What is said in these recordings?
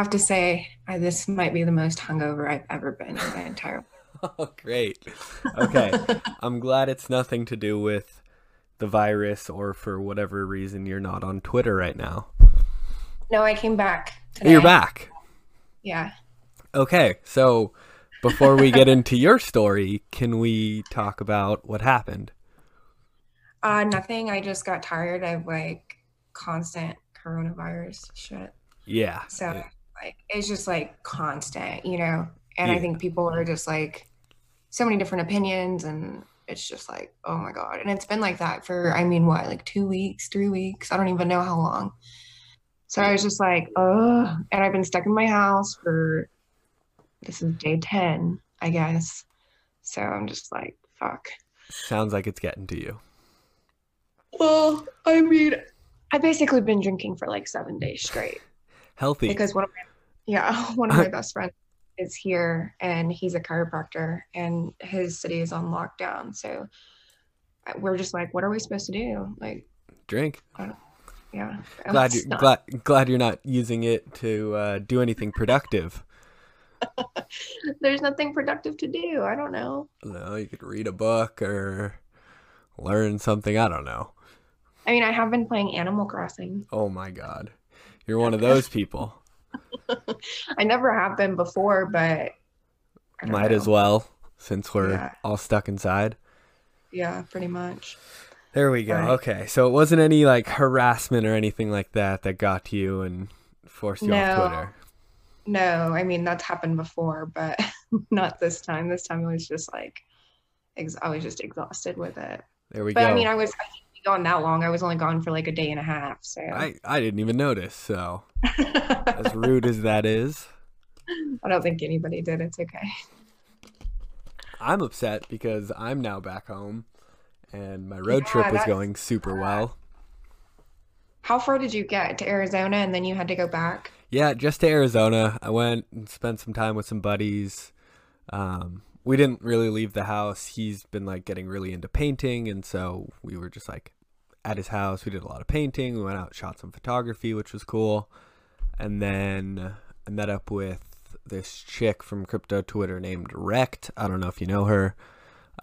have to say uh, this might be the most hungover I've ever been in my entire life. Oh, great. Okay. I'm glad it's nothing to do with the virus or for whatever reason you're not on Twitter right now. No, I came back. Today. You're back. Yeah. Okay. So before we get into your story, can we talk about what happened? Uh, nothing. I just got tired of like constant coronavirus shit. Yeah. So yeah. Like it's just like constant, you know. And I think people are just like so many different opinions and it's just like, oh my god. And it's been like that for I mean what, like two weeks, three weeks? I don't even know how long. So I was just like, oh and I've been stuck in my house for this is day ten, I guess. So I'm just like, fuck. Sounds like it's getting to you. Well, I mean, I've basically been drinking for like seven days straight Healthy. because one of my, yeah, one of my best friends is here and he's a chiropractor and his city is on lockdown. So we're just like, what are we supposed to do? Like, Drink. yeah. Glad it's you not- glad glad you're not using it to uh, do anything productive. There's nothing productive to do. I don't know. No, you could read a book or learn something. I don't know. I mean, I have been playing Animal Crossing. Oh my god. You're one of those people. I never have been before, but I Might as well since we're Yeah. all stuck inside. Yeah, pretty much. There we go. Right. Okay. So it wasn't any like harassment or anything like that that got to you and forced you off No. Twitter. No, I mean that's happened before, but not this time. This time it was just like, ex- I was just exhausted with it. There we But go. But I mean, I was I gone that long. I was only gone for like a day and a half. So I, I didn't even notice. So as rude as that is, I don't think anybody did. It's okay. I'm upset because I'm now back home and my road Yeah, trip was going super well. How far did you get to Arizona and then you had to go back? Yeah, just to Arizona. I went and spent some time with some buddies. Um, we didn't really leave the house. He's been like getting really into painting, and so we were just like at his house. We did a lot of painting. We went out, shot some photography, which was cool. And then I met up with this chick from crypto Twitter named Rect. I don't know if you know her.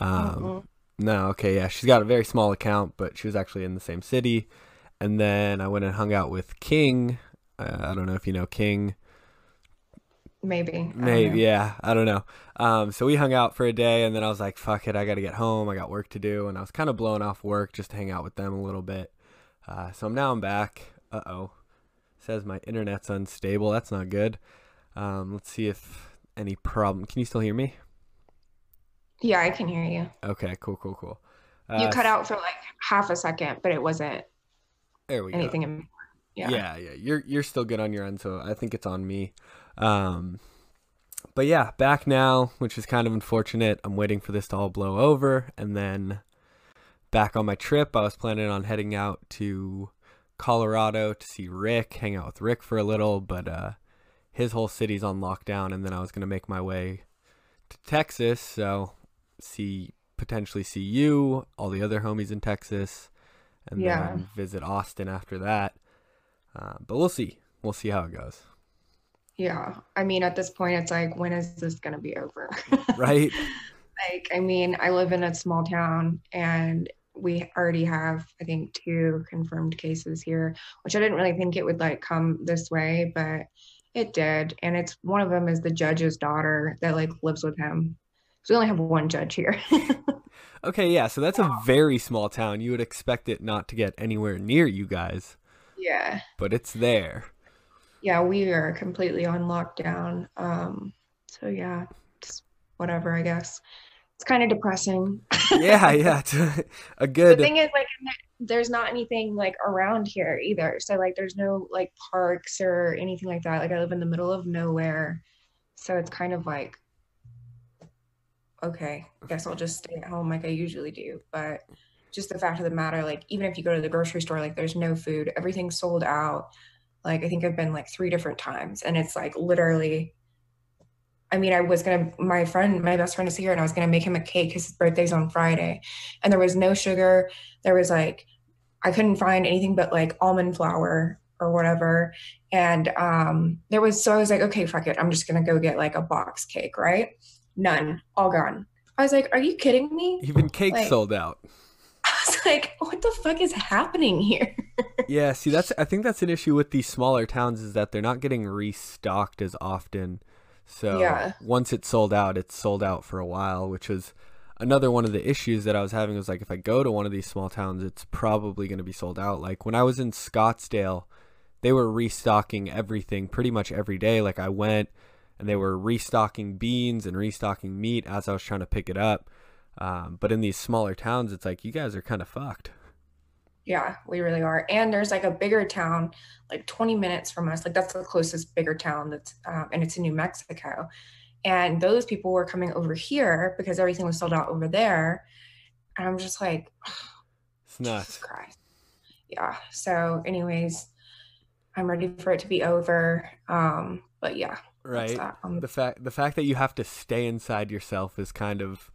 Um, no, okay, yeah, she's got a very small account, but she was actually in the same city. And then I went and hung out with King. Uh, I don't know if you know King. Maybe. Maybe, yeah, I don't know. Um, so we hung out for a day, and then I was like, "Fuck it, I got to get home. I got work to do." And I was kind of blowing off work just to hang out with them a little bit. Uh, so now I'm back. Uh oh, says my internet's unstable. That's not good. Um, let's see if any problem. Can you still hear me? Yeah, I can hear you. Okay, cool, cool, cool. You Uh, cut out for like half a second, but it wasn't There we go. anything. in- Yeah. yeah yeah you're you're still good on your end so i think it's on me um but yeah back now which is kind of unfortunate i'm waiting for this to all blow over and then back on my trip i was planning on heading out to colorado to see rick hang out with rick for a little but uh his whole city's on lockdown and then i was going to make my way to texas so see potentially see you all the other homies in texas and Yeah. then visit austin after that uh, but we'll see. We'll see how it goes. Yeah. I mean, at this point, it's like, when is this going to be over? Right? Like, I mean, I live in a small town and we already have, I think, two confirmed cases here, which I didn't really think it would like come this way, but it did. And it's one of them is the judge's daughter that like lives with him. So we only have one judge here. Okay, yeah. So that's a very small town. You would expect it not to get anywhere near you guys, yeah. but it's there. Yeah, we are completely on lockdown. Um, so yeah, whatever, I guess. It's kind of depressing. Yeah, yeah. A, a the good. thing is like there's not anything like around here either so like there's no like parks or anything like that like i live in the middle of nowhere so it's kind of like okay i guess i'll just stay at home like i usually do but just the fact of the matter like even if you go to the grocery store like there's no food everything's sold out like i think i've been like three different times and it's like literally I mean, I was gonna, my friend, my best friend is here, and I was gonna make him a cake. His birthday's on Friday, and there was no sugar. There was like, I couldn't find anything but like almond flour or whatever. And um, there was, so I was like, okay, fuck it. I'm just to go get like a box cake, right? None, all gone. I was like, are you kidding me? Even cake like, sold out. Was like, what the fuck is happening here? yeah, see, that's, I think that's an issue with these smaller towns is that they're not getting restocked as often. So yeah. once it's sold out, it's sold out for a while, which was another one of the issues that I was having was like if I go to one of these small towns, it's probably going to be sold out. Like when I was in Scottsdale, they were restocking everything pretty much every day. Like I went and they were restocking beans and restocking meat as I was trying to pick it up. Um, but in these smaller towns, it's like you guys are kind of fucked. Yeah, we really are. And there's like a bigger town, like 20 minutes from us. Like that's the closest bigger town that's, um, and it's in New Mexico. And those people were coming over here because everything was sold out over there. And I'm just like, oh, it's nuts. Christ. Yeah. So, anyways, I'm ready for it to be over. Um, but yeah. Right. Um, the fact the fact that you have to stay inside yourself is kind of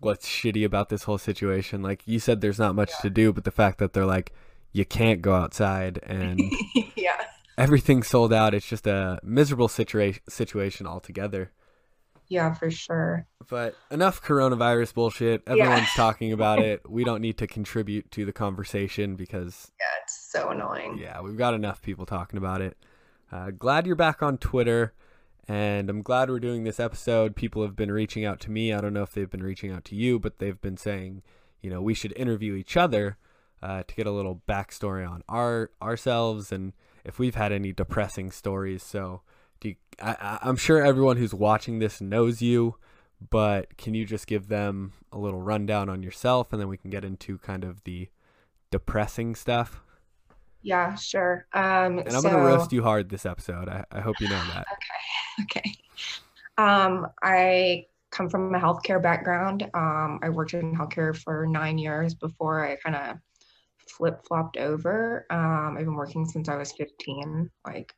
what's shitty about this whole situation. Like you said, there's not much yeah. to do, but the fact that they're like, you can't go outside and yeah, everything's sold out. It's just a miserable situation situation altogether. Yeah, for sure. But enough coronavirus bullshit. Everyone's yeah. talking about it. We don't need to contribute to the conversation because yeah, it's so annoying. Yeah, we've got enough people talking about it. Uh, glad you're back on Twitter, and I'm glad we're doing this episode. People have been reaching out to me. I don't know if they've been reaching out to you, but they've been saying, you know, we should interview each other uh, to get a little backstory on our ourselves and if we've had any depressing stories. So you, I, I'm sure everyone who's watching this knows you, but can you just give them a little rundown on yourself and then we can get into kind of the depressing stuff? Yeah, sure. Um, and I'm so, gonna roast you hard this episode. I, I hope you know that. Okay. Okay. Um, I come from a healthcare background. Um, I worked in healthcare for nine years before I kind of flip flopped over. Um, I've been working since I was 15. Like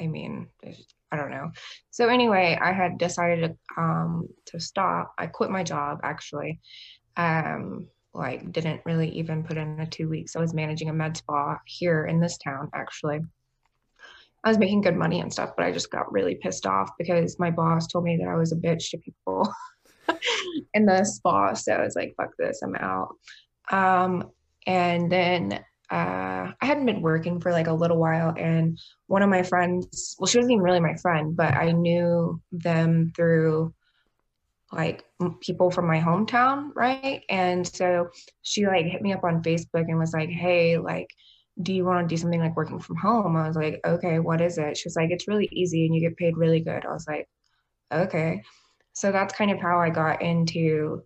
I mean, I don't know. So anyway, I had decided to, um, to stop. I quit my job actually. Um, like didn't really even put in a two weeks. I was managing a med spa here in this town actually. I was making good money and stuff, but I just got really pissed off because my boss told me that I was a bitch to people in the spa. So I was like, fuck this, I'm out. Um, and then uh, I hadn't been working for like a little while, and one of my friends, well, she wasn't even really my friend, but I knew them through like people from my hometown, right? And so she like hit me up on Facebook and was like, "Hey, like, do you want to do something like working from home?" I was like, "Okay, what is it?" She was like, "It's really easy and you get paid really good." I was like, "Okay." So that's kind of how I got into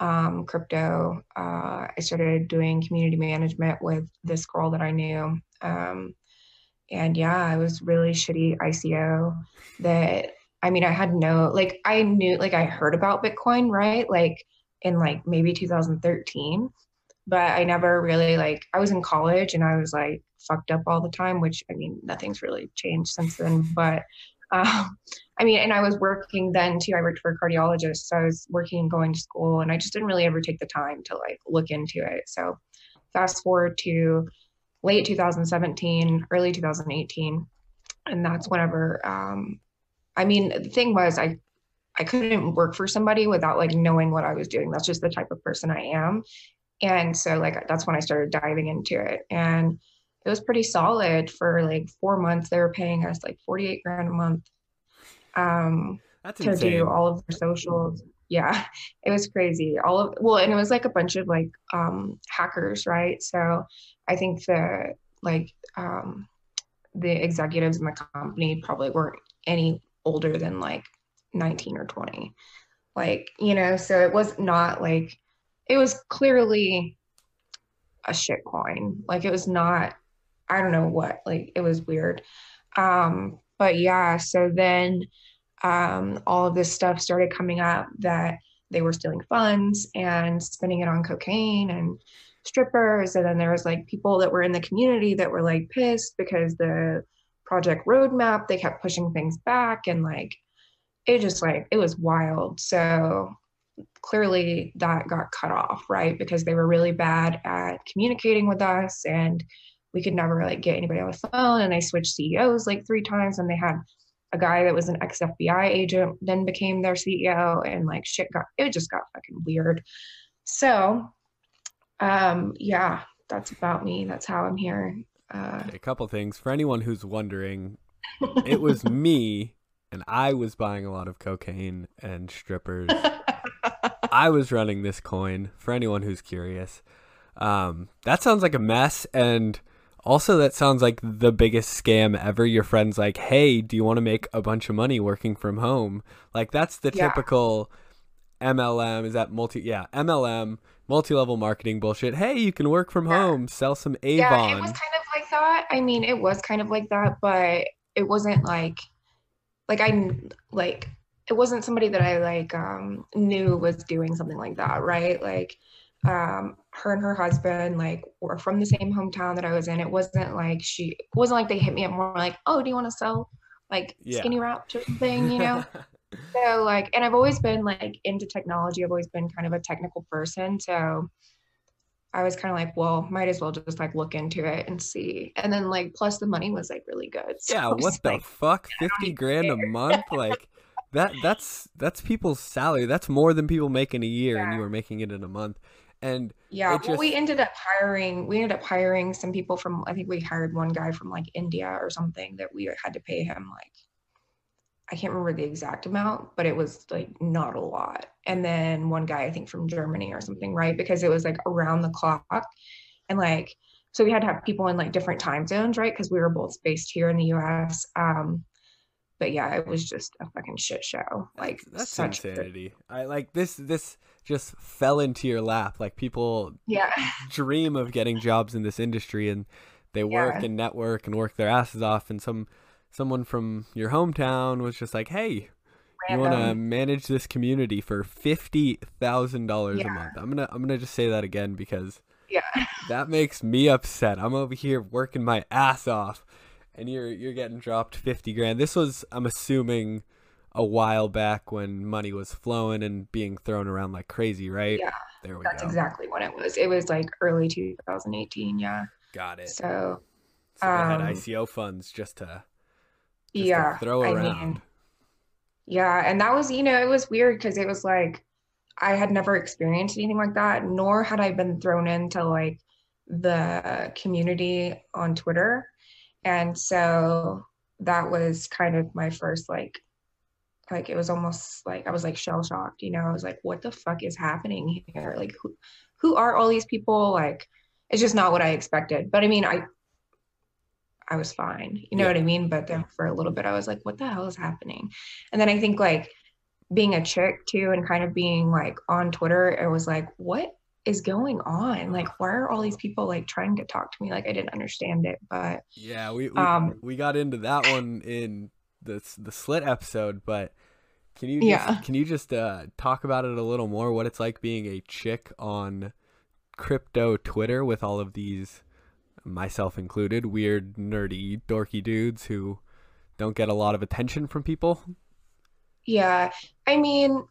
um, crypto. Uh, I started doing community management with this girl that I knew. Um, and yeah, I was really shitty ICO that I mean, I had no, like, I knew, like, I heard about Bitcoin, right? Like, in like maybe 2013, but I never really, like, I was in college and I was like fucked up all the time, which I mean, nothing's really changed since then, but um, I mean, and I was working then too. I worked for a cardiologist, so I was working and going to school, and I just didn't really ever take the time to like look into it. So, fast forward to late 2017, early 2018, and that's whenever. Um, I mean, the thing was, I I couldn't work for somebody without like knowing what I was doing. That's just the type of person I am, and so like that's when I started diving into it, and it was pretty solid for like four months. They were paying us like 48 grand a month um, That's to insane. do all of their socials. Yeah, it was crazy. All of well, and it was like a bunch of like um, hackers, right? So I think the like um, the executives in the company probably weren't any older than like 19 or 20 like you know so it was not like it was clearly a shit coin. Like it was not i don't know what like it was weird. Um but yeah so then um, all of this stuff started coming up that they were stealing funds and spending it on cocaine and strippers. And then there was like people that were in the community that were like pissed because the project roadmap they kept pushing things back. And like it just like it was wild. So clearly that got cut off right because they were really bad at communicating with us and we could never like get anybody on the phone. And I switched CEOs like three times, and they had a guy that was an ex FBI agent then became their CEO, and like shit got it just got fucking weird. So, um, yeah, that's about me. That's how I'm here. Uh, a couple things for anyone who's wondering. it was me, and I was buying a lot of cocaine and strippers. I was running this coin. For anyone who's curious, um, that sounds like a mess, and also that sounds like the biggest scam ever. Your friend's like, "Hey, do you want to make a bunch of money working from home?" Like that's the yeah. typical MLM. Is that multi? Yeah, MLM multi-level marketing bullshit. Hey, you can work from yeah. home, sell some Avon. Yeah, it was kind of like that. I mean, it was kind of like that, but it wasn't like like I like it wasn't somebody that I like um knew was doing something like that, right? Like um her and her husband like were from the same hometown that I was in. It wasn't like she wasn't like they hit me up more like, "Oh, do you want to sell like yeah. skinny wraps or something?" you know? so like and i've always been like into technology i've always been kind of a technical person so i was kind of like well might as well just like look into it and see and then like plus the money was like really good so yeah what the like, fuck 50 grand care. a month like that that's that's people's salary that's more than people make in a year yeah. and you were making it in a month and yeah well, we ended up hiring we ended up hiring some people from i think we hired one guy from like india or something that we had to pay him like I can't remember the exact amount, but it was like not a lot. And then one guy, I think from Germany or something, right? Because it was like around the clock. And like, so we had to have people in like different time zones, right? Because we were both based here in the US. Um, but yeah, it was just a fucking shit show. Like that's, that's insanity. I like this this just fell into your lap. Like people yeah dream of getting jobs in this industry and they work yeah. and network and work their asses off and some someone from your hometown was just like, "Hey, Random. you want to manage this community for fifty thousand yeah. dollars a month?" I'm gonna I'm gonna just say that again because yeah, that makes me upset. I'm over here working my ass off, and you're you're getting dropped fifty grand. This was I'm assuming a while back when money was flowing and being thrown around like crazy, right? Yeah, there we that's go. That's exactly when it was. It was like early 2018. Yeah. Got it. So. So they um, had ICO funds just to yeah throw around. I mean, yeah, and that was you know it was weird because it was like I had never experienced anything like that, nor had I been thrown into like the community on Twitter, and so that was kind of my first like like it was almost like I was like shell shocked, you know. I was like, what the fuck is happening here? Like who who are all these people? Like it's just not what I expected. But I mean, I I was fine. You know yeah. what I mean? But then for a little bit, I was like, what the hell is happening? And then I think like being a chick too and kind of being like on Twitter, it was like, what is going on? Like, why are all these people like trying to talk to me? Like, I didn't understand it. But yeah, we, we, um, we got into that one in the, the slit episode, but can you just, yeah. can you just uh, talk about it a little more? What it's like being a chick on crypto Twitter with all of these myself included, weird, nerdy, dorky dudes who don't get a lot of attention from people. Yeah. I mean,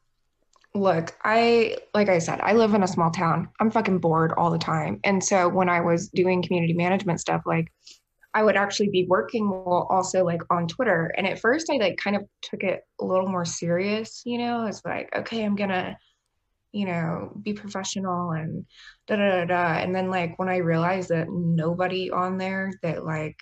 look, I, like I said, I live in a small town. I'm fucking bored all the time. And so when I was doing community management stuff, like, I would actually be working while also like on Twitter. And at first I like kind of took it a little more serious, you know, it's like, okay, I'm gonna you know, be professional and da da da da. And then like when I realized that nobody on there that like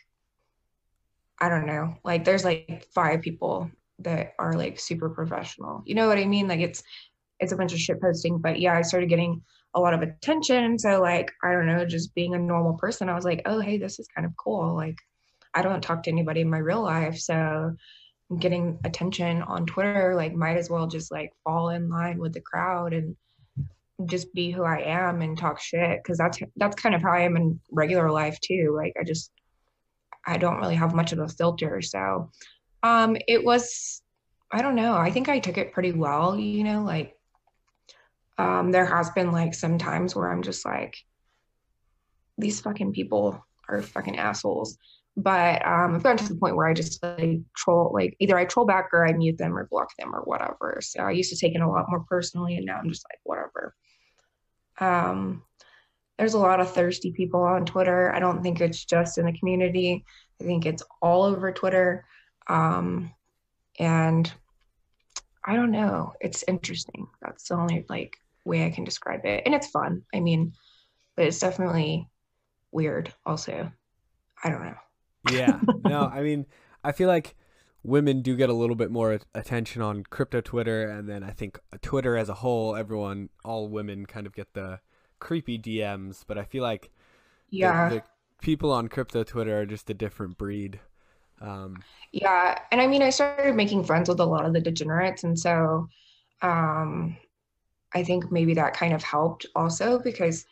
I don't know, like there's like five people that are like super professional. You know what I mean? Like it's it's a bunch of shit posting. But yeah, I started getting a lot of attention. So like, I don't know, just being a normal person, I was like, oh hey, this is kind of cool. Like I don't talk to anybody in my real life. So getting attention on Twitter, like might as well just like fall in line with the crowd and just be who I am and talk shit because that's that's kind of how I am in regular life too. Like I just I don't really have much of a filter. So um it was I don't know. I think I took it pretty well, you know, like um there has been like some times where I'm just like these fucking people are fucking assholes. But um, I've gotten to the point where I just like troll, like either I troll back or I mute them or block them or whatever. So I used to take it a lot more personally, and now I'm just like whatever. Um, there's a lot of thirsty people on Twitter. I don't think it's just in the community. I think it's all over Twitter. Um, and I don't know. It's interesting. That's the only like way I can describe it. And it's fun. I mean, but it's definitely weird also. I don't know. yeah. No, I mean, I feel like women do get a little bit more attention on crypto Twitter and then I think Twitter as a whole, everyone all women kind of get the creepy DMs, but I feel like yeah. the, the people on crypto Twitter are just a different breed. Um, yeah, and I mean, I started making friends with a lot of the degenerates, and so um, I think maybe that kind of helped also because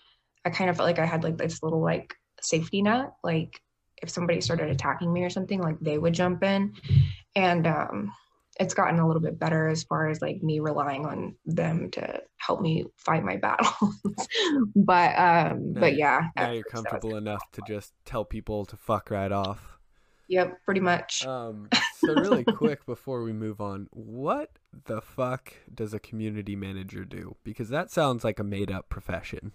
I kind of felt like I had like this little like safety net, like if somebody started attacking me or something, like they would jump in, and um, it's gotten a little bit better as far as like me relying on them to help me fight my battles. but um, now, but yeah, now you're comfortable enough to just tell people to fuck right off. Yep, pretty much. Um, so really quick before we move on, what the fuck does a community manager do? Because that sounds like a made up profession.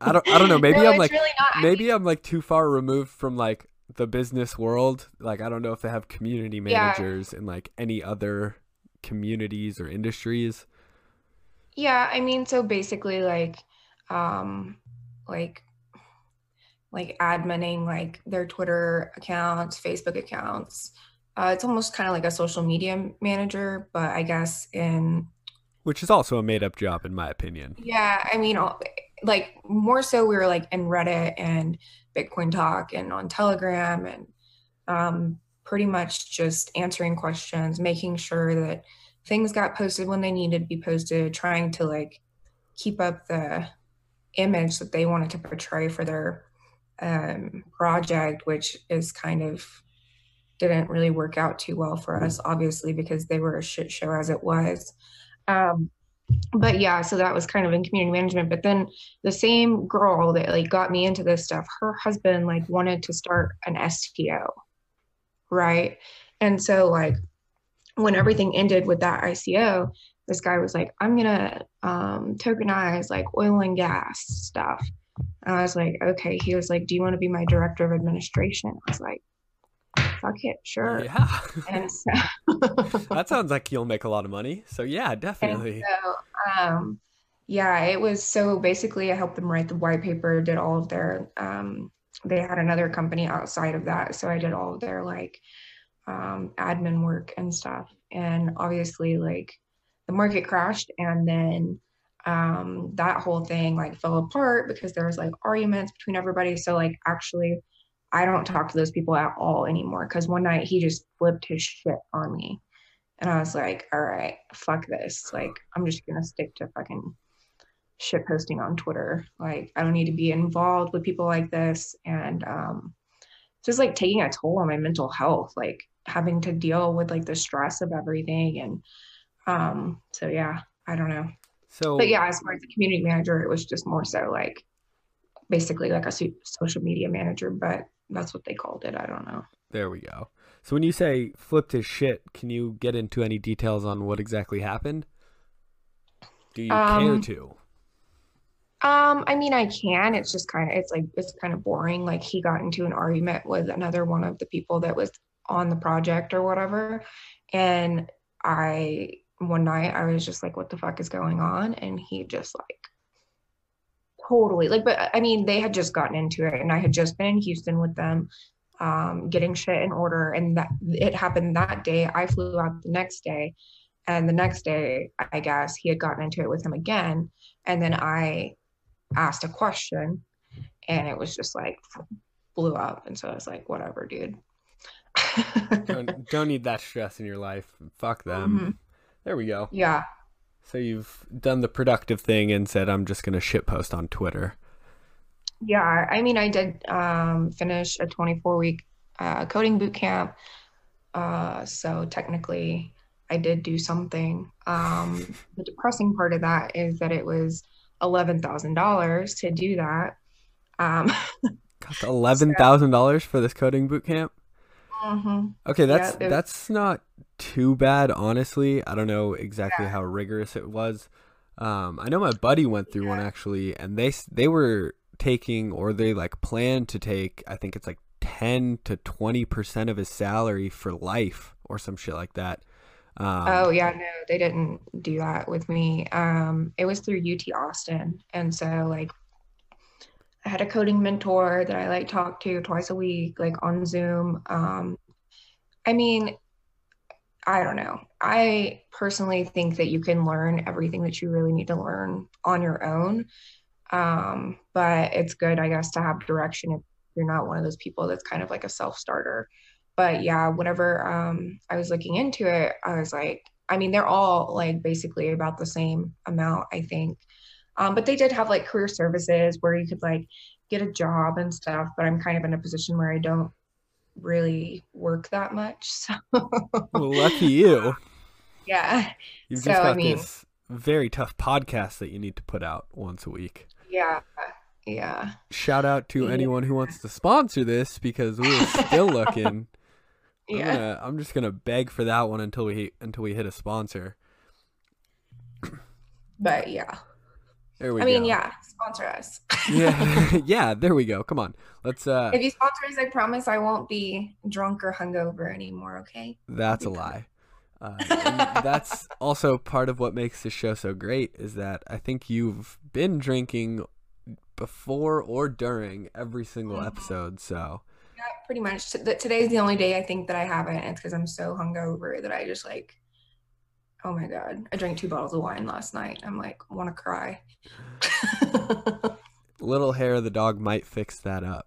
I don't I don't know, maybe no, I'm like really maybe I'm like too far removed from like the business world. Like I don't know if they have community managers yeah. in like any other communities or industries. Yeah, I mean so basically like um like like adminning like their Twitter accounts, Facebook accounts. Uh, it's almost kind of like a social media manager, but I guess in which is also a made up job in my opinion. Yeah, I mean, like more so we were like in Reddit and Bitcoin Talk and on Telegram and um, pretty much just answering questions, making sure that things got posted when they needed to be posted, trying to like keep up the image that they wanted to portray for their um, project, which is kind of didn't really work out too well for us, obviously, because they were a shit show as it was. Um, but yeah, so that was kind of in community management. But then the same girl that like got me into this stuff, her husband like wanted to start an STO, right? And so like when everything ended with that ICO, this guy was like, I'm gonna um, tokenize like oil and gas stuff. And I was like, okay. He was like, do you want to be my director of administration? I was like, fuck it, sure. Yeah. And so that sounds like you'll make a lot of money. So yeah, definitely. so, um, yeah, it was so basically I helped them write the white paper, did all of their um, they had another company outside of that. So I did all of their like um, admin work and stuff. And obviously like the market crashed and then um, that whole thing like fell apart because there was like arguments between everybody. So like actually, I don't talk to those people at all anymore because one night he just flipped his shit on me, and I was like, all right, fuck this. Like I'm just gonna stick to fucking shit posting on Twitter. Like I don't need to be involved with people like this, and um, just like taking a toll on my mental health, like having to deal with like the stress of everything, and um, so yeah, I don't know. So, but yeah, as far as the community manager, it was just more so like basically like a social media manager, but that's what they called it. I don't know. There we go. So when you say flipped his shit, can you get into any details on what exactly happened? Do you um, care to? Um, I mean, I can. It's just kind of, it's like, it's kind of boring. Like he got into an argument with another one of the people that was on the project or whatever. And I one night I was just like, what the fuck is going on? And he just like totally like, but I mean, they had just gotten into it and I had just been in Houston with them, um, getting shit in order. And that it happened that day. I flew out the next day. And the next day, I guess he had gotten into it with him again. And then I asked a question and it was just like blew up. And so I was like, whatever, dude. don't, don't need that stress in your life. Fuck them. Mm-hmm. There we go. Yeah. So you've done the productive thing and said, I'm just going to shit post on Twitter. Yeah. I mean, I did um, finish a 24 week uh, coding boot camp. Uh, so technically, I did do something. Um, the depressing part of that is that it was $11,000 to do that. Um, $11,000 so, for this coding boot camp? Mm-hmm. Okay, that's yeah, that's not too bad, honestly. I don't know exactly yeah. how rigorous it was. Um, I know my buddy went through one actually, and they they were taking or they like planned to take. I think it's like ten to twenty percent of his salary for life or some shit like that. Um, oh yeah, no, they didn't do that with me. Um, it was through UT Austin, and so like I had a coding mentor that I like talk to twice a week, like on Zoom. Um, I mean, I don't know. I personally think that you can learn everything that you really need to learn on your own. Um, but it's good, I guess, to have direction if you're not one of those people that's kind of like a self starter. But yeah, whenever um, I was looking into it, I was like, I mean, they're all like basically about the same amount, I think. Um, but they did have like career services where you could like get a job and stuff. But I'm kind of in a position where I don't really work that much. So well, lucky you. Yeah. You've so, just got I mean, this very tough podcast that you need to put out once a week. Yeah. Yeah. Shout out to yeah. anyone who wants to sponsor this because we're still looking. yeah. I'm, gonna, I'm just gonna beg for that one until we until we hit a sponsor. But yeah. There we I go. mean, yeah, sponsor us. yeah, yeah. There we go. Come on, let's. uh If you sponsor us, I promise I won't be drunk or hungover anymore. Okay. That's a lie. Uh, that's also part of what makes this show so great is that I think you've been drinking before or during every single mm-hmm. episode. So. Yeah, pretty much. Today's the only day I think that I haven't. It's because I'm so hungover that I just like oh my god. I drank two bottles of wine last night. I'm like want to cry. Little hair of the dog might fix that up.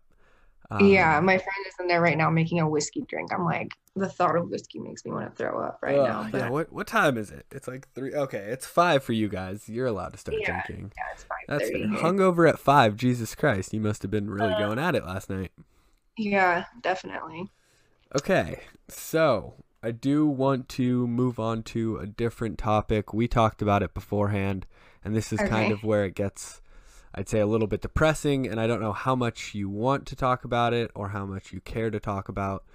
Um, yeah my friend is in there right now making a whiskey drink. I'm like the thought of whiskey makes me want to throw up right now but... yeah what, what time is it? It's like three okay it's five for you guys. You're allowed to start yeah, drinking. yeah it's five that's hungover at five jesus christ. You must have been really uh, going at it last night. yeah definitely. Okay so I do want to move on to a different topic. We talked about it beforehand, and this is okay. kind of where it gets, I'd say, a little bit depressing. And I don't know how much you want to talk about it or how much you care to talk about.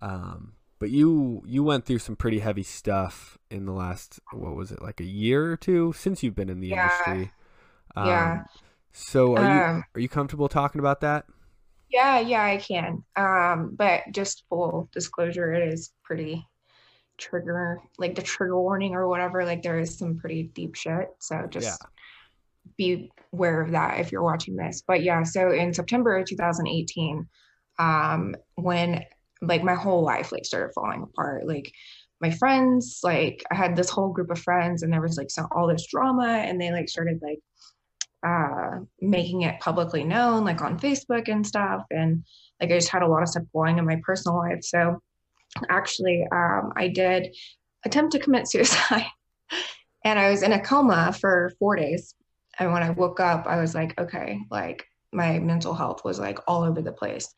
Um, but you you went through some pretty heavy stuff in the last what was it like a year or two since you've been in the yeah. industry. Um, yeah. So are um, you are you comfortable talking about that? Yeah, yeah, I can. Um, but just full disclosure, it is pretty trigger like the trigger warning or whatever like there is some pretty deep shit. So just yeah. be aware of that if you're watching this. But yeah so in september 2018 um when like my whole life like started falling apart like my friends like i had this whole group of friends and there was like some all this drama and they like started like uh making it publicly known like on facebook and stuff. And like i just had a lot of stuff going in my personal life. So actually, um, I did attempt to commit suicide. and I was in a coma for four days. And when I woke up, I was like, okay, like my mental health was like all over the place.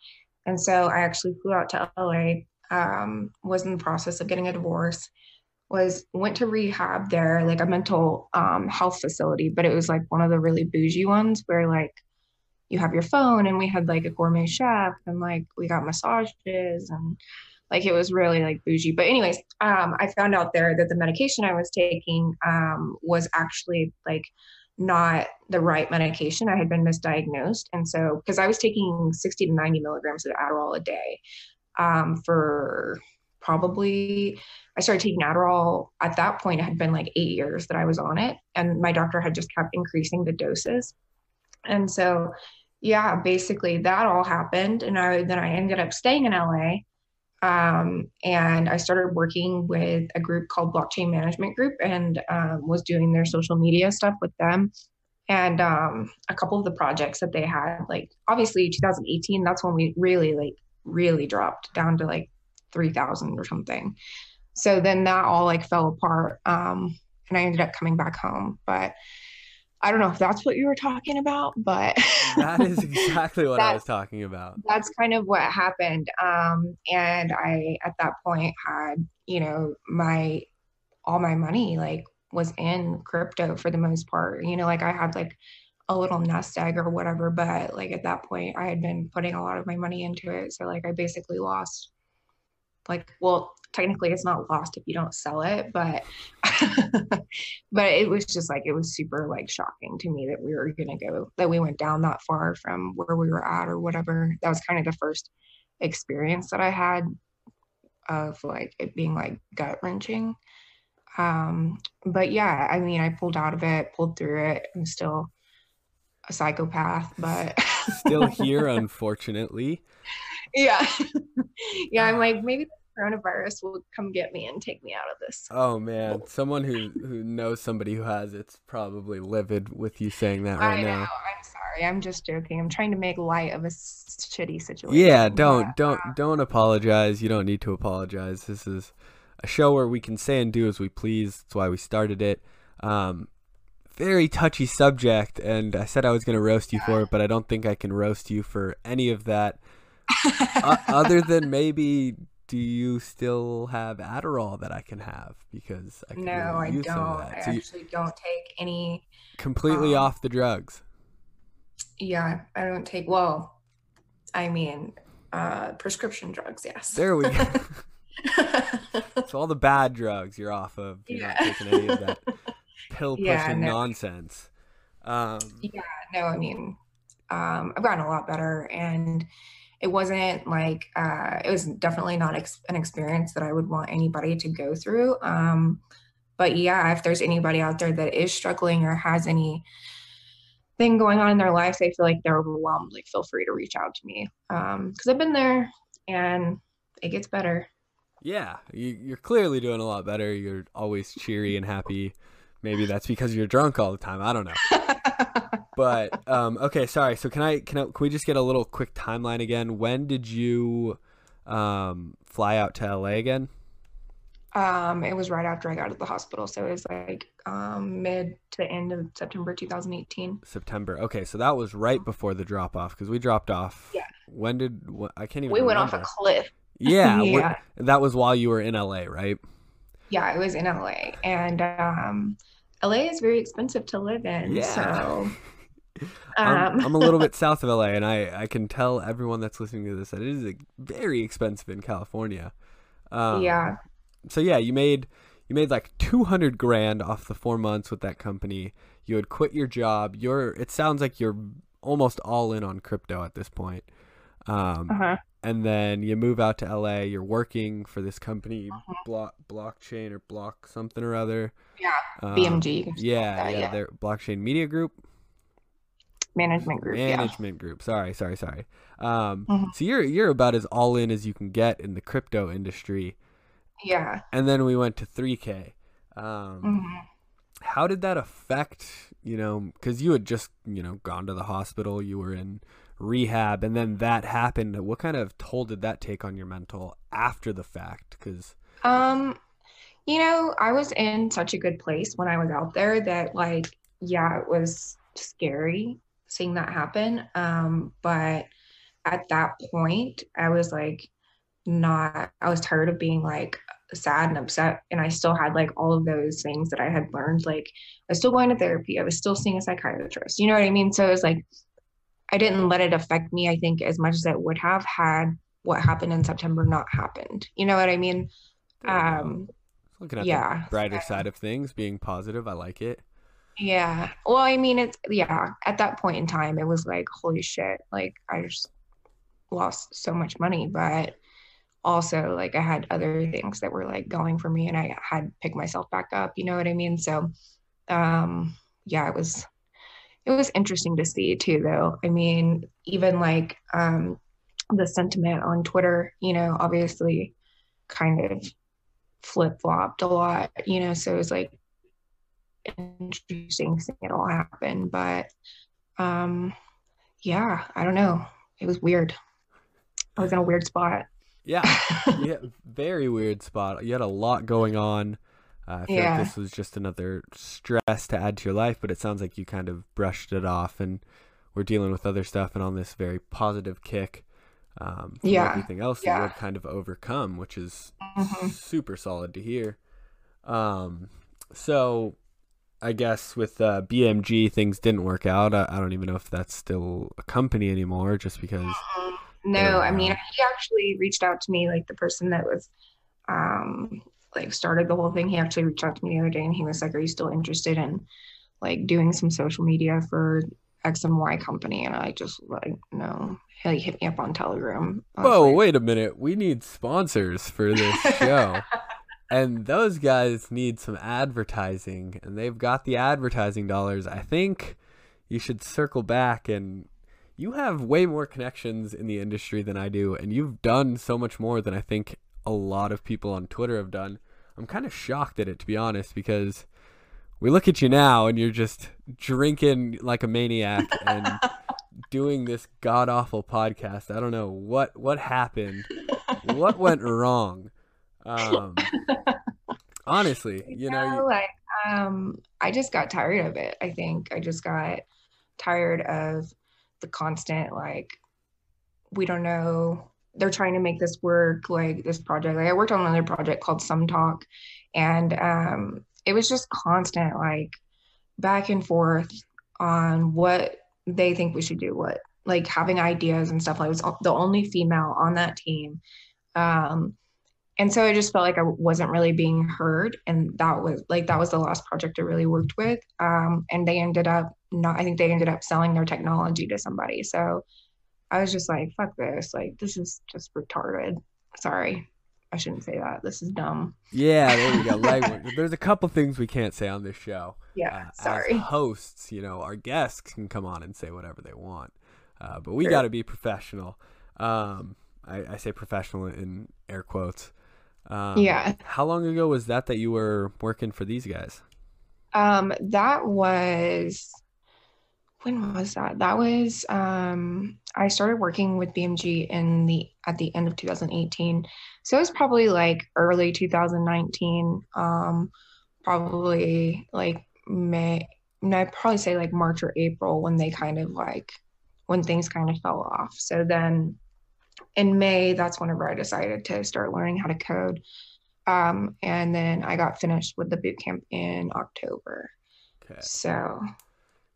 And so I actually flew out to LA, um, was in the process of getting a divorce, was went to rehab there, like a mental um, health facility, but it was like one of the really bougie ones where like you have your phone and we had like a gourmet chef and like we got massages and like it was really like bougie. But anyways um, i found out there that the medication i was taking um, was actually like not the right medication. I had been misdiagnosed. And so because i was taking 60 to 90 milligrams of adderall a day um, for probably i started taking adderall at that point it had been like eight years that i was on it. And my doctor had just kept increasing the doses. And so yeah basically that all happened. And i then i ended up staying in la um, and I started working with a group called Blockchain Management Group and um, was doing their social media stuff with them. And um, a couple of the projects that they had, like obviously 2018, that's when we really, like, really dropped down to like 3,000 or something. So then that all like fell apart. Um, and I ended up coming back home. But I don't know if that's what you were talking about, but that is exactly what I was talking about. That's kind of what happened. Um, and I, at that point, had, you know, my, all my money like was in crypto for the most part. You know, like I had like a little nest egg or whatever, but like at that point, I had been putting a lot of my money into it. So like I basically lost like well technically it's not lost if you don't sell it but but it was just like it was super like shocking to me that we were gonna go that we went down that far from where we were at or whatever. That was kind of the first experience that i had of like it being like gut wrenching um but yeah i mean i pulled out of it pulled through it. I'm still a psychopath but still here unfortunately. Yeah. Yeah i'm like maybe coronavirus will come get me and take me out of this. Oh man, someone who who knows somebody who has it's probably livid with you saying that right I now. I'm sorry. I'm just joking. I'm trying to make light of a shitty situation. Yeah, don't don't uh, don't apologize. You don't need to apologize. This is a show where we can say and do as we please. That's why we started it. Um, very touchy subject, and I said I was going to roast you for it, but I don't think I can roast you for any of that. uh, other than maybe do you still have Adderall that I can have? Because I can no, I don't. I so actually don't take any. Completely um, off the drugs. Yeah, I don't take. Well, I mean, uh, prescription drugs. Yes. There we go. so all the bad drugs you're off of. You're yeah. not taking any of that pill pushing yeah, no. nonsense. Um, yeah. No, I mean, um, I've gotten a lot better, and it wasn't like uh, it was definitely not ex- an experience that I would want anybody to go through. Um, but yeah, if there's anybody out there that is struggling or has any thing going on in their life, they feel like they're overwhelmed, like feel free to reach out to me because um, I've been there and it gets better. Yeah, you, are clearly doing a lot better. You're always cheery and happy. Maybe that's because you're drunk all the time. I don't know. but um, okay, sorry. So can I can I, can we just get a little quick timeline again? When did you um, fly out to LA again? Um, it was right after I got out of the hospital, so it was like um, mid to end of September 2018. September. Okay, so that was right before the drop off because we dropped off. Yeah. When did what, I can't even. We remember. went off a cliff. Yeah, yeah. that was while you were in LA, right? Yeah, I was in LA, and um, LA is very expensive to live in. Yeah. So I'm, um, I'm, a little bit south of LA, and I, I can tell everyone that's listening to this that it is very expensive in California. Um, yeah. So yeah, you made you made like 200 grand off the four months with that company. You had quit your job. You're. It sounds like you're almost all in on crypto at this point. Um, uh-huh. And then you move out to LA. You're working for this company, uh-huh. block blockchain or block something or other. Yeah, um, BMG. Yeah, like that, yeah, yeah, Their blockchain media group management group. Management yeah. group. Sorry, sorry, sorry. Um, mm-hmm. So you're you're about as all in as you can get in the crypto industry. Yeah. And then we went to 3K. Um, mm-hmm. How did that affect you know? Because you had just you know gone to the hospital, you were in rehab, and then that happened. What kind of toll did that take on your mental after the fact? Because um, you know, I was in such a good place when I was out there that like yeah, it was scary seeing that happen. Um, but at that point, I was like, not, I was tired of being like sad and upset. And I still had like all of those things that I had learned. Like, I was still going to therapy, I was still seeing a psychiatrist. You know what I mean? So it was like, I didn't let it affect me, I think, as much as it would have had what happened in September not happened. You know what I mean? Um, Looking at yeah. the brighter side of things, being positive, I like it. Yeah. Well, I mean, it's, yeah, at that point in time, it was like, holy shit, like, I just lost so much money. But also, like, I had other things that were like going for me and I had picked myself back up. You know what I mean? So, um, yeah, it was, it was interesting to see too, though. I mean, even like, um, the sentiment on Twitter, you know, obviously kind of flip flopped a lot, you know, so it was like, interesting seeing it all happen. But um, yeah, I don't know. It was weird. I was in a weird spot. Yeah, yeah, very weird spot. You had a lot going on. Uh, I feel yeah. like this was just another stress to add to your life, but it sounds like you kind of brushed it off and we're dealing with other stuff and on this very positive kick. Um, yeah. Everything else yeah. that you kind of overcome, which is mm-hmm. super solid to hear. Um, so I guess with uh, BMG things didn't work out. I, I, don't even know if that's still a company anymore, just because. no, I mean, he actually reached out to me, like the person that was, um, like started the whole thing. He actually reached out to me the other day, and he was like, "Are you still interested in, like, doing some social media for X and Y company?" And I just like, no. He hit me up on Telegram. Whoa, like, wait a minute. We need sponsors for this show. and those guys need some advertising and they've got the advertising dollars. I think you should circle back and you have way more connections in the industry than I do, and you've done so much more than I think a lot of people on Twitter have done. I'm kind of shocked at it, to be honest, because we look at you now and you're just drinking like a maniac and doing this god awful podcast. I don't know what what happened, what went wrong. Um, honestly, you, you know, know, like um, I just got tired of it. I think. I just got tired of the constant like we don't know. They're trying to make this work like this project. Like i worked on another project called some talk and um it was just constant like back and forth on what they think we should do what like having ideas and stuff. Like I was the only female on that team. Um and so I just felt like I wasn't really being heard, and that was like that was the last project I really worked with. Um, and they ended up not. I think they ended up selling their technology to somebody. So I was just like, "Fuck this! Like this is just retarded." Sorry, I shouldn't say that. This is dumb. Yeah, there we go. Language. There's a couple things we can't say on this show. Yeah, uh, sorry. Hosts, you know, our guests can come on and say whatever they want, uh, but we sure. got to be professional. Um, I, I say professional in air quotes. Um, yeah. How long ago was that that you were working for these guys? Um, that was when was that? That was um, I started working with BMG in the at the end of 2018, so it was probably like early 2019. Um, probably like May. No, I'd probably say like March or April when they kind of like when things kind of fell off. So then in May, that's whenever I decided to start learning how to code. Um, and then I got finished with the boot camp in October. Okay. So,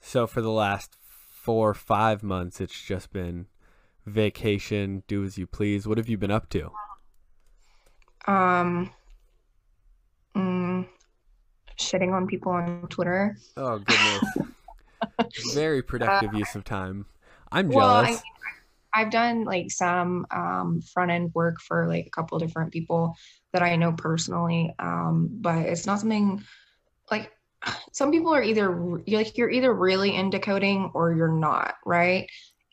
so for the last four or five months, it's just been vacation, do as you please. What have you been up to? Um, mm, shitting on people on Twitter. Oh goodness! Very productive uh, use of time. I'm jealous. Well, I, I've done like some um, front end work for like a couple different people that I know personally, um, but it's not something like some people are either like you're either really into coding or you're not, right?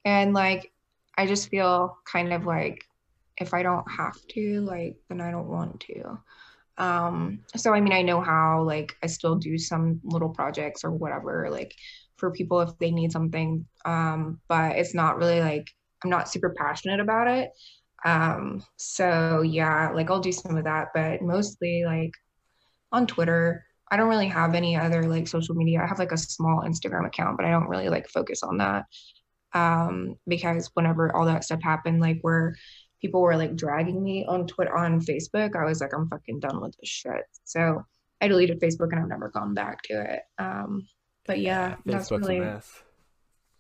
And like I just feel kind of like if I don't have to, like then I don't want to. Um, so I mean, I know how like I still do some little projects or whatever, like for people if they need something. Um, but it's not really like I'm not super passionate about it. Um, so yeah, like I'll do some of that, but mostly like on Twitter. I don't really have any other like social media. I have like a small Instagram account, but I don't really like focus on that. Um, because whenever all that stuff happened, like where people were like dragging me on Twitter on Facebook, I was like, I'm fucking done with this shit. So I deleted Facebook and I've never gone back to it. Um, but yeah, yeah that's really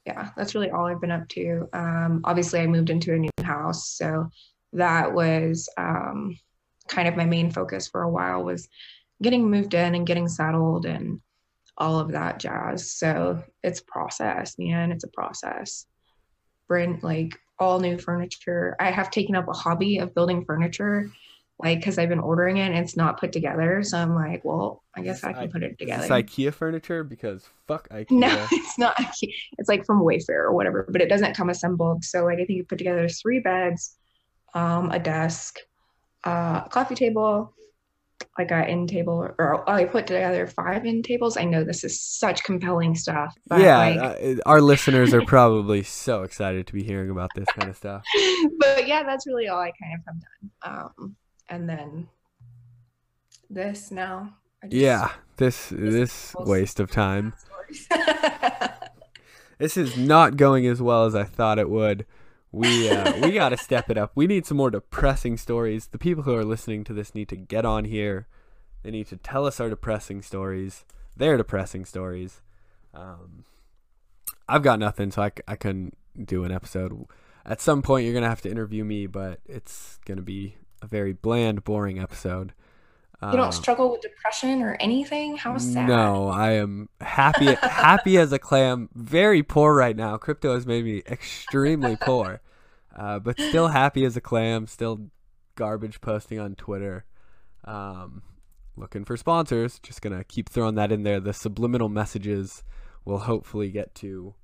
yeah, that's really all I've been up to. Um, obviously, I moved into a new house, so that was um, kind of my main focus for a while was getting moved in and getting settled and all of that jazz. So it's process, man. It's a process. Brand like all new furniture. I have taken up a hobby of building furniture like because I've been ordering it and it's not put together. So I'm like, well, I guess I can I, put it together. It's IKEA furniture because fuck IKEA. No, it's not IKEA. It's like from Wayfair or whatever, but it doesn't come assembled. So like I think you put together three beds, um, a desk, uh, a coffee table, like a end table, or I put together five end tables. I know this is such compelling stuff. yeah, like... uh, our listeners are probably so excited to be hearing about this kind of stuff. but yeah, that's really all I kind of have done. Um, and then this now. Just, yeah, this this waste of time. this is not going as well as I thought it would. We uh, we got to step it up. We need some more depressing stories. The people who are listening to this need to get on here. They need to tell us our depressing stories. Their depressing stories. Um, I've got nothing, so I, I couldn't do an episode. at some point you're gonna have to interview me, but it's gonna be a very bland, boring episode. You don't struggle with depression or anything? How sad. No, I am happy happy as a clam. Very poor right now. Crypto has made me extremely poor. Uh, but still happy as a clam, still garbage posting on Twitter. Um, looking for sponsors. Just gonna keep throwing that in there. The subliminal messages will hopefully get to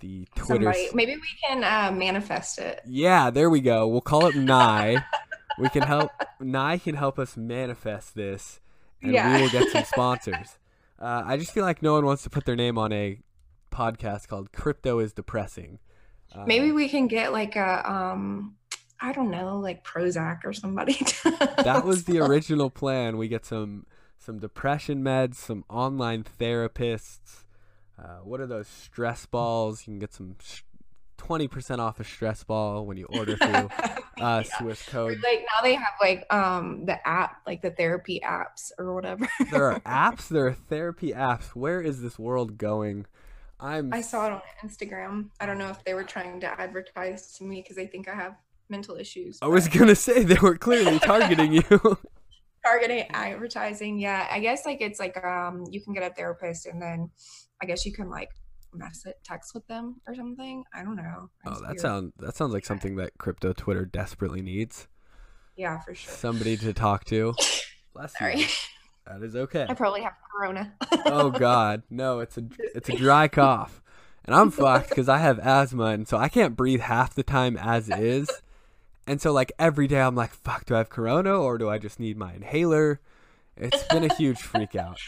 the Twitter. Maybe we can uh, manifest it. Yeah, there we go. We'll call it Nye. we can help. Nye can help us manifest this, and yeah. we will get some sponsors. Uh, I just feel like no one wants to put their name on a podcast called "Crypto is Depressing." Uh, Maybe we can get like a um, I don't know, like Prozac or somebody. that was the original plan. We get some some depression meds, some online therapists. Uh, what are those stress balls? You can get some 20% off a stress ball when you order through uh, yeah. Swiss code. Like now they have like um the app, like the therapy apps or whatever. there are apps, there are therapy apps. Where is this world going? I'm I saw it on Instagram. I don't know if they were trying to advertise to me because they think I have mental issues. But... I was gonna say they were clearly targeting you. targeting advertising, yeah. I guess like it's like um you can get a therapist and then I guess you can like text with them or something. I don't know. oh, that sounds that sounds like something that crypto Twitter desperately needs. Yeah, for sure. Somebody to talk to. Bless Sorry. You. That is okay. I probably have corona. oh God, no! It's a it's a dry cough, and I'm fucked because I have asthma, and so I can't breathe half the time as is. And so like every day I'm like, fuck, do I have corona or do I just need my inhaler? It's been a huge freak out.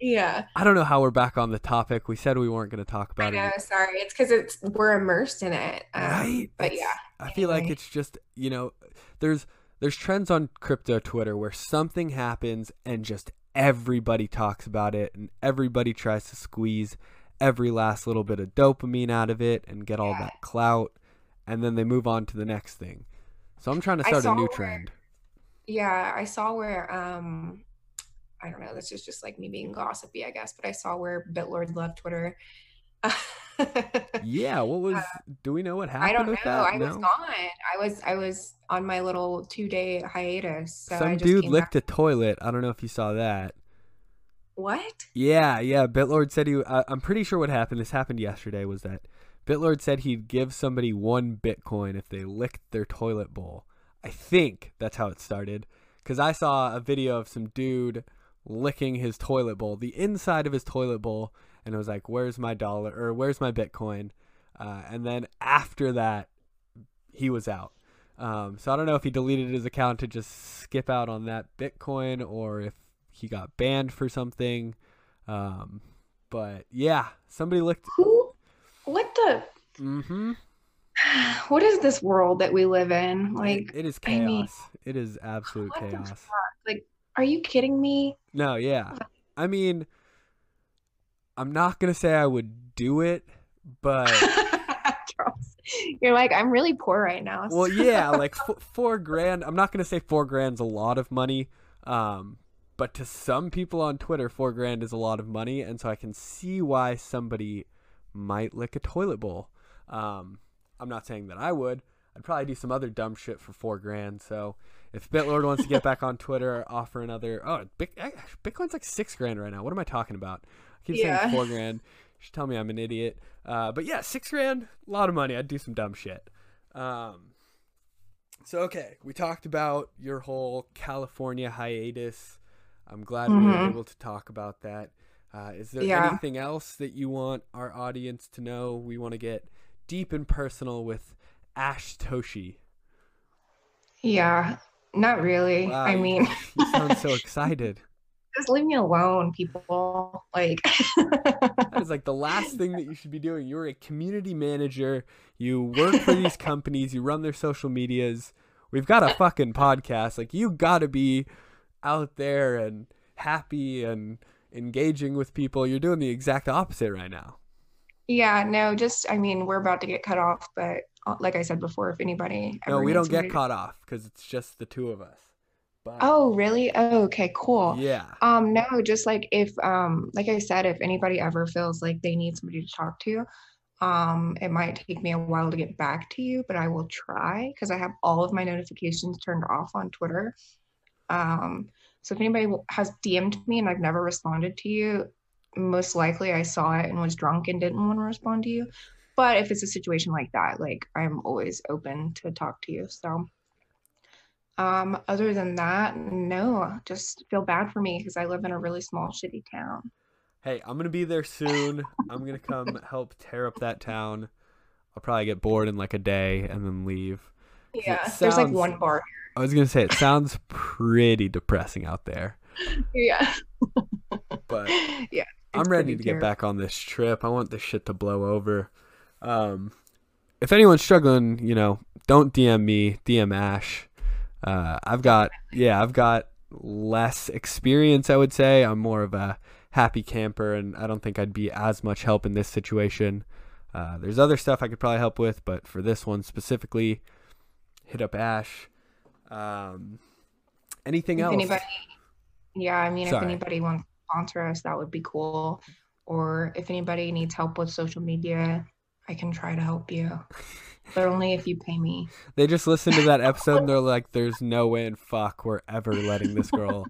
Yeah. I don't know how we're back on the topic. We said we weren't going to talk about I know, it. Sorry, it's because it's we're immersed in it. Um, right. But it's, yeah. I anyway. feel like it's just you know, there's there's trends on crypto Twitter where something happens and just everybody talks about it and everybody tries to squeeze every last little bit of dopamine out of it and get all yeah. that clout, and then they move on to the next thing. So I'm trying to start a new trend. yeah, I saw where um I don't know, this is just like me being gossipy, I guess, but I saw where Bitlord left Twitter. yeah, what was uh, do we know what happened? I don't know. I no? was gone. I was I was on my little two day hiatus. So Some dude licked back. a toilet. I don't know if you saw that. What? Yeah, yeah. Bitlord said he. Uh, I'm pretty sure what happened. This happened yesterday. Was that Bitlord said he'd give somebody one Bitcoin if they licked their toilet bowl. I think that's how it started. Because I saw a video of some dude licking his toilet bowl, the inside of his toilet bowl, and it was like, "Where's my dollar?" or "Where's my Bitcoin?" Uh, and then after that, he was out. Um, so I don't know if he deleted his account to just skip out on that Bitcoin, or if he got banned for something. Um, but yeah, somebody licked. Who what the mm-hmm what is this world that we live in like it, it is chaos I mean, it is absolute chaos like are you kidding me no yeah i mean i'm not gonna say i would do it but you're like i'm really poor right now so. well yeah like f- four grand i'm not gonna say four grand's a lot of money um but to some people on twitter four grand is a lot of money and so i can see why somebody might lick a toilet bowl. Um, I'm not saying that I would. I'd probably do some other dumb shit for four grand. So if Bitlord wants to get back on Twitter, offer another. Oh, Bitcoin's like six grand right now. What am I talking about? I keep yeah. saying four grand. You should tell me I'm an idiot. Uh, but yeah, six grand, a lot of money. I'd do some dumb shit. Um, so okay, we talked about your whole California hiatus. I'm glad mm-hmm. we were mm-hmm. able to talk about that. Uh, is there yeah. anything else that you want our audience to know? We want to get deep and personal with Ash Toshi. Yeah, not really. Wow, I mean, you sound so excited. Just leave me alone, people. Like that is like the last thing that you should be doing. You're a community manager. You work for these companies. You run their social medias. We've got a fucking podcast. Like you got to be out there and happy and engaging with people. You're doing the exact opposite right now. Yeah, no, just I mean, we're about to get cut off, but like I said before, if anybody no, we don't get caught off because it's just the two of us. But, oh, really? Oh, okay, cool. Yeah. Um, no, just like if um, like I said, if anybody ever feels like they need somebody to talk to, Um, it might take me a while to get back to you, but I will try because I have all of my notifications turned off on Twitter. Um, so if anybody has DM'd me and I've never responded to you, most likely I saw it and was drunk and didn't want to respond to you. But if it's a situation like that, like I'm always open to talk to you. So um, other than that, no, just feel bad for me because I live in a really small, shitty town. Hey, I'm gonna be there soon. I'm gonna come help tear up that town. I'll probably get bored in like a day and then leave. Yeah, sounds, there's like one bar. I was gonna say it sounds pretty depressing out there. Yeah. but yeah, I'm ready to terrible. get back on this trip. I want this shit to blow over. Um, if anyone's struggling, you know, don't DM me, DM Ash. Uh, I've got yeah, I've got less experience. I would say I'm more of a happy camper, and I don't think I'd be as much help in this situation. Uh, there's other stuff I could probably help with, but for this one specifically, hit up Ash. Um, anything if else? Anybody, yeah, I mean, Sorry. if anybody wants to sponsor us, that would be cool. Or if anybody needs help with social media, I can try to help you. but only if you pay me. They just listened to that episode and they're like, there's no way in fuck we're ever letting this girl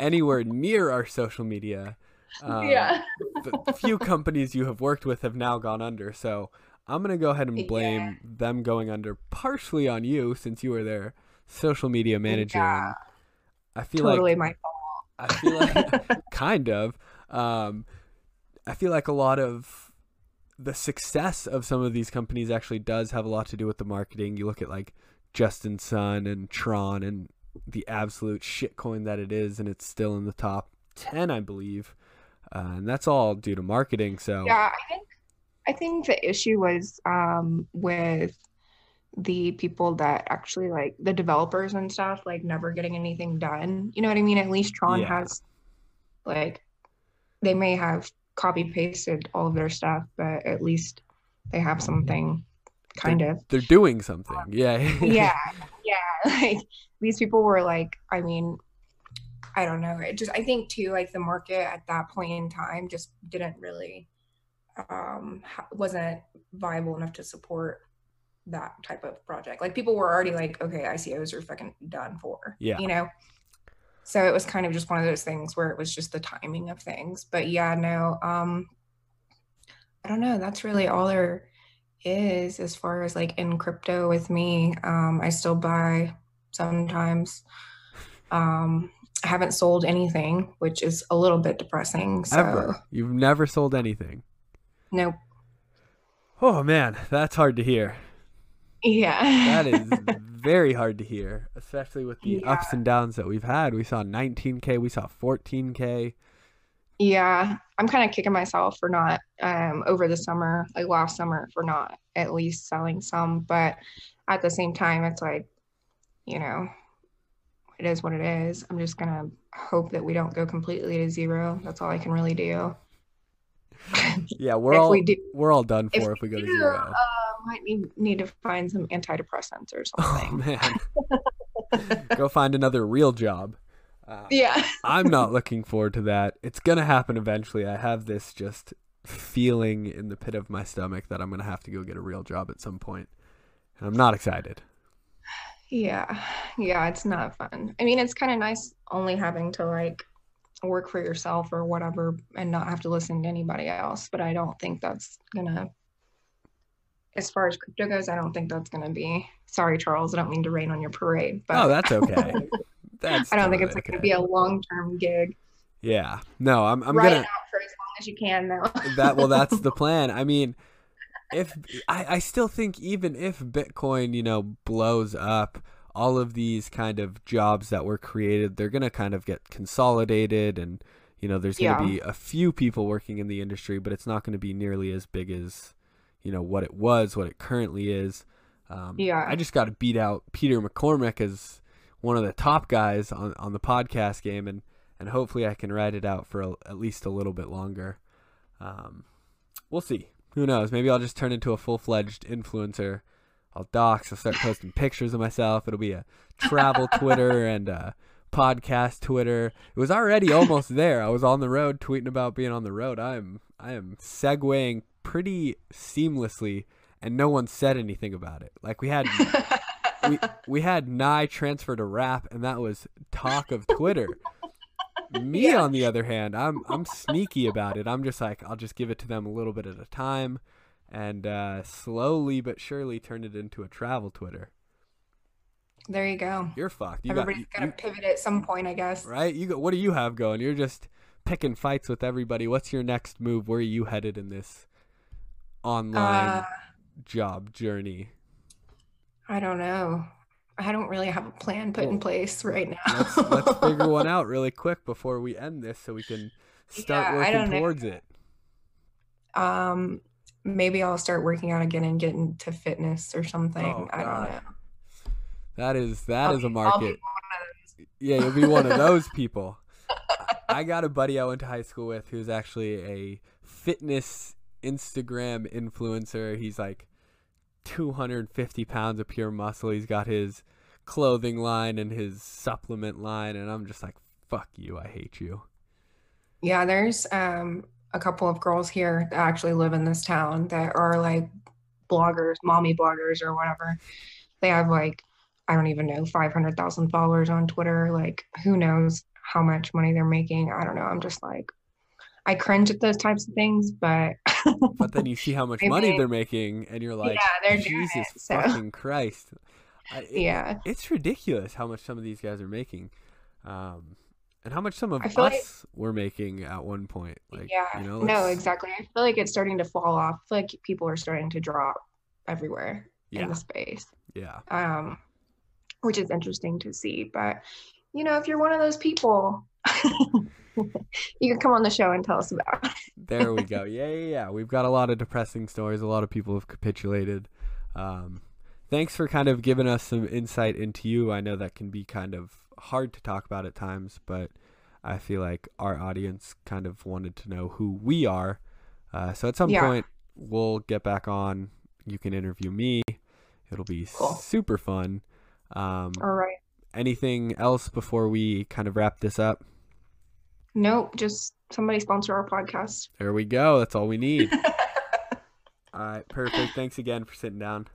anywhere near our social media. Um, yeah. the few companies you have worked with have now gone under. So I'm going to go ahead and blame yeah. them going under partially on you since you were their social media manager. Yeah. I feel totally like Totally my fault. I feel like kind of. Um, I feel like a lot of the success of some of these companies actually does have a lot to do with the marketing. You look at like Justin Sun and Tron and the absolute shitcoin that it is, and it's still in the top ten, I believe, uh, and that's all due to marketing. So yeah, I think I think the issue was um, with the people that actually like the developers and stuff like never getting anything done. You know what I mean? At least Tron yeah. has like they may have copy pasted all of their stuff, but at least they have something kind they're, of they're doing something. Yeah. yeah. Yeah. Like these people were like, I mean, I don't know. It just I think too like the market at that point in time just didn't really um wasn't viable enough to support that type of project. Like people were already like, okay, ICOs are fucking done for. Yeah. You know? So it was kind of just one of those things where it was just the timing of things. But yeah, no, um, I don't know. That's really all there is as far as like in crypto with me. Um, I still buy sometimes. Um, I haven't sold anything, which is a little bit depressing. So. Ever? You've never sold anything? Nope. Oh man, that's hard to hear. Yeah. that is very hard to hear, especially with the yeah. ups and downs that we've had. We saw 19K, we saw 14K. Yeah, I'm kind of kicking myself for not um, over the summer, like last summer, for not at least selling some. But at the same time, it's like, you know, it is what it is. I'm just gonna hope that we don't go completely to zero. That's all I can really do. yeah, we're all we do, we're all done for if, if we, go do, to zero. Might need need to find some antidepressants or oh, something. Oh man, go find another real job. Uh, yeah, I'm not looking forward to that. It's gonna happen eventually. I have this just feeling in the pit of my stomach that I'm gonna have to go get a real job at some point, and I'm not excited. Yeah, yeah, it's not fun. I mean, it's kind of nice only having to like work for yourself or whatever and not have to listen to anybody else. But I don't think that's gonna as far as crypto goes, I don't think that's going to be. Sorry, Charles. I don't mean to rain on your parade. But oh, that's okay. that's I don't think it's okay. going to be a long term gig. Yeah. No, I'm. I'm Write gonna out for as long as you can, though. that well, that's the plan. I mean, if I, I still think even if Bitcoin, you know, blows up, all of these kind of jobs that were created, they're gonna kind of get consolidated and. You know, there's going to yeah. be a few people working in the industry, but it's not going to be nearly as big as you know what it was, what it currently is. Um, yeah, I just got to beat out Peter McCormack as one of the top guys on on the podcast game, and and hopefully I can ride it out for a, at least a little bit longer. Um, we'll see. Who knows? Maybe I'll just turn into a full fledged influencer. I'll dox. I'll start posting pictures of myself. It'll be a travel Twitter and a podcast Twitter. It was already almost there. I was on the road tweeting about being on the road. I'm I am segueing pretty seamlessly, and no one said anything about it. Like we had we we had Nye transfer to rap, and that was talk of Twitter. Me, Yeah. on the other hand, I'm I'm sneaky about it. I'm just like I'll just give it to them a little bit at a time, and uh, slowly but surely turn it into a travel Twitter. there you go. You're fucked. You Everybody's got to pivot at some point, I guess. right? You go. what do you have going? You're just picking fights with everybody. What's your next move? Where are you headed in this online Uh, job journey? I don't know. I don't really have a plan put in place right now. Let's let's figure one out really quick before we end this, so we can start Yeah, working don't know. towards it. Um, maybe I'll start working out again and get into fitness or something. Oh, I don't know. That is that I'll is a be- I'll market. one of those. Yeah, you'll be one of those people. I got a buddy I went to high school with who's actually a fitness Instagram influencer. He's like 250 pounds of pure muscle. He's got his clothing line and his supplement line, and I'm just like, fuck you. I hate you. Yeah, there's um a couple of girls here that actually live in this town that are like bloggers, mommy bloggers or whatever. They have like I don't even know 500,000 followers on Twitter. Like who knows how much money they're making? I don't know. I'm just like I cringe at those types of things, but But then you see how much money they're making, and you're like, yeah, Jesus it. So fucking Christ. I, it- yeah. it's ridiculous how much some of these guys are making, um, and how much some of us like- were making at one point. Like, Yeah, you know, no, exactly. I feel like it's starting to fall off. Like people are starting to drop everywhere in the space. yeah, Um, which is interesting to see. But you know, if you're one of those people, you can come on the show and tell us about. there we go. Yeah, yeah, yeah. We've got a lot of depressing stories. A lot of people have capitulated. Um, thanks for kind of giving us some insight into you. I know that can be kind of hard to talk about at times, but I feel like our audience kind of wanted to know who we are. Uh, so at some Yeah. point, we'll get back on. You can interview me. It'll be Cool. super fun. Um, All right. anything else before we kind of wrap this up? Nope, just somebody sponsor our podcast. There we go. That's all we need. all right, perfect. Thanks again for sitting down.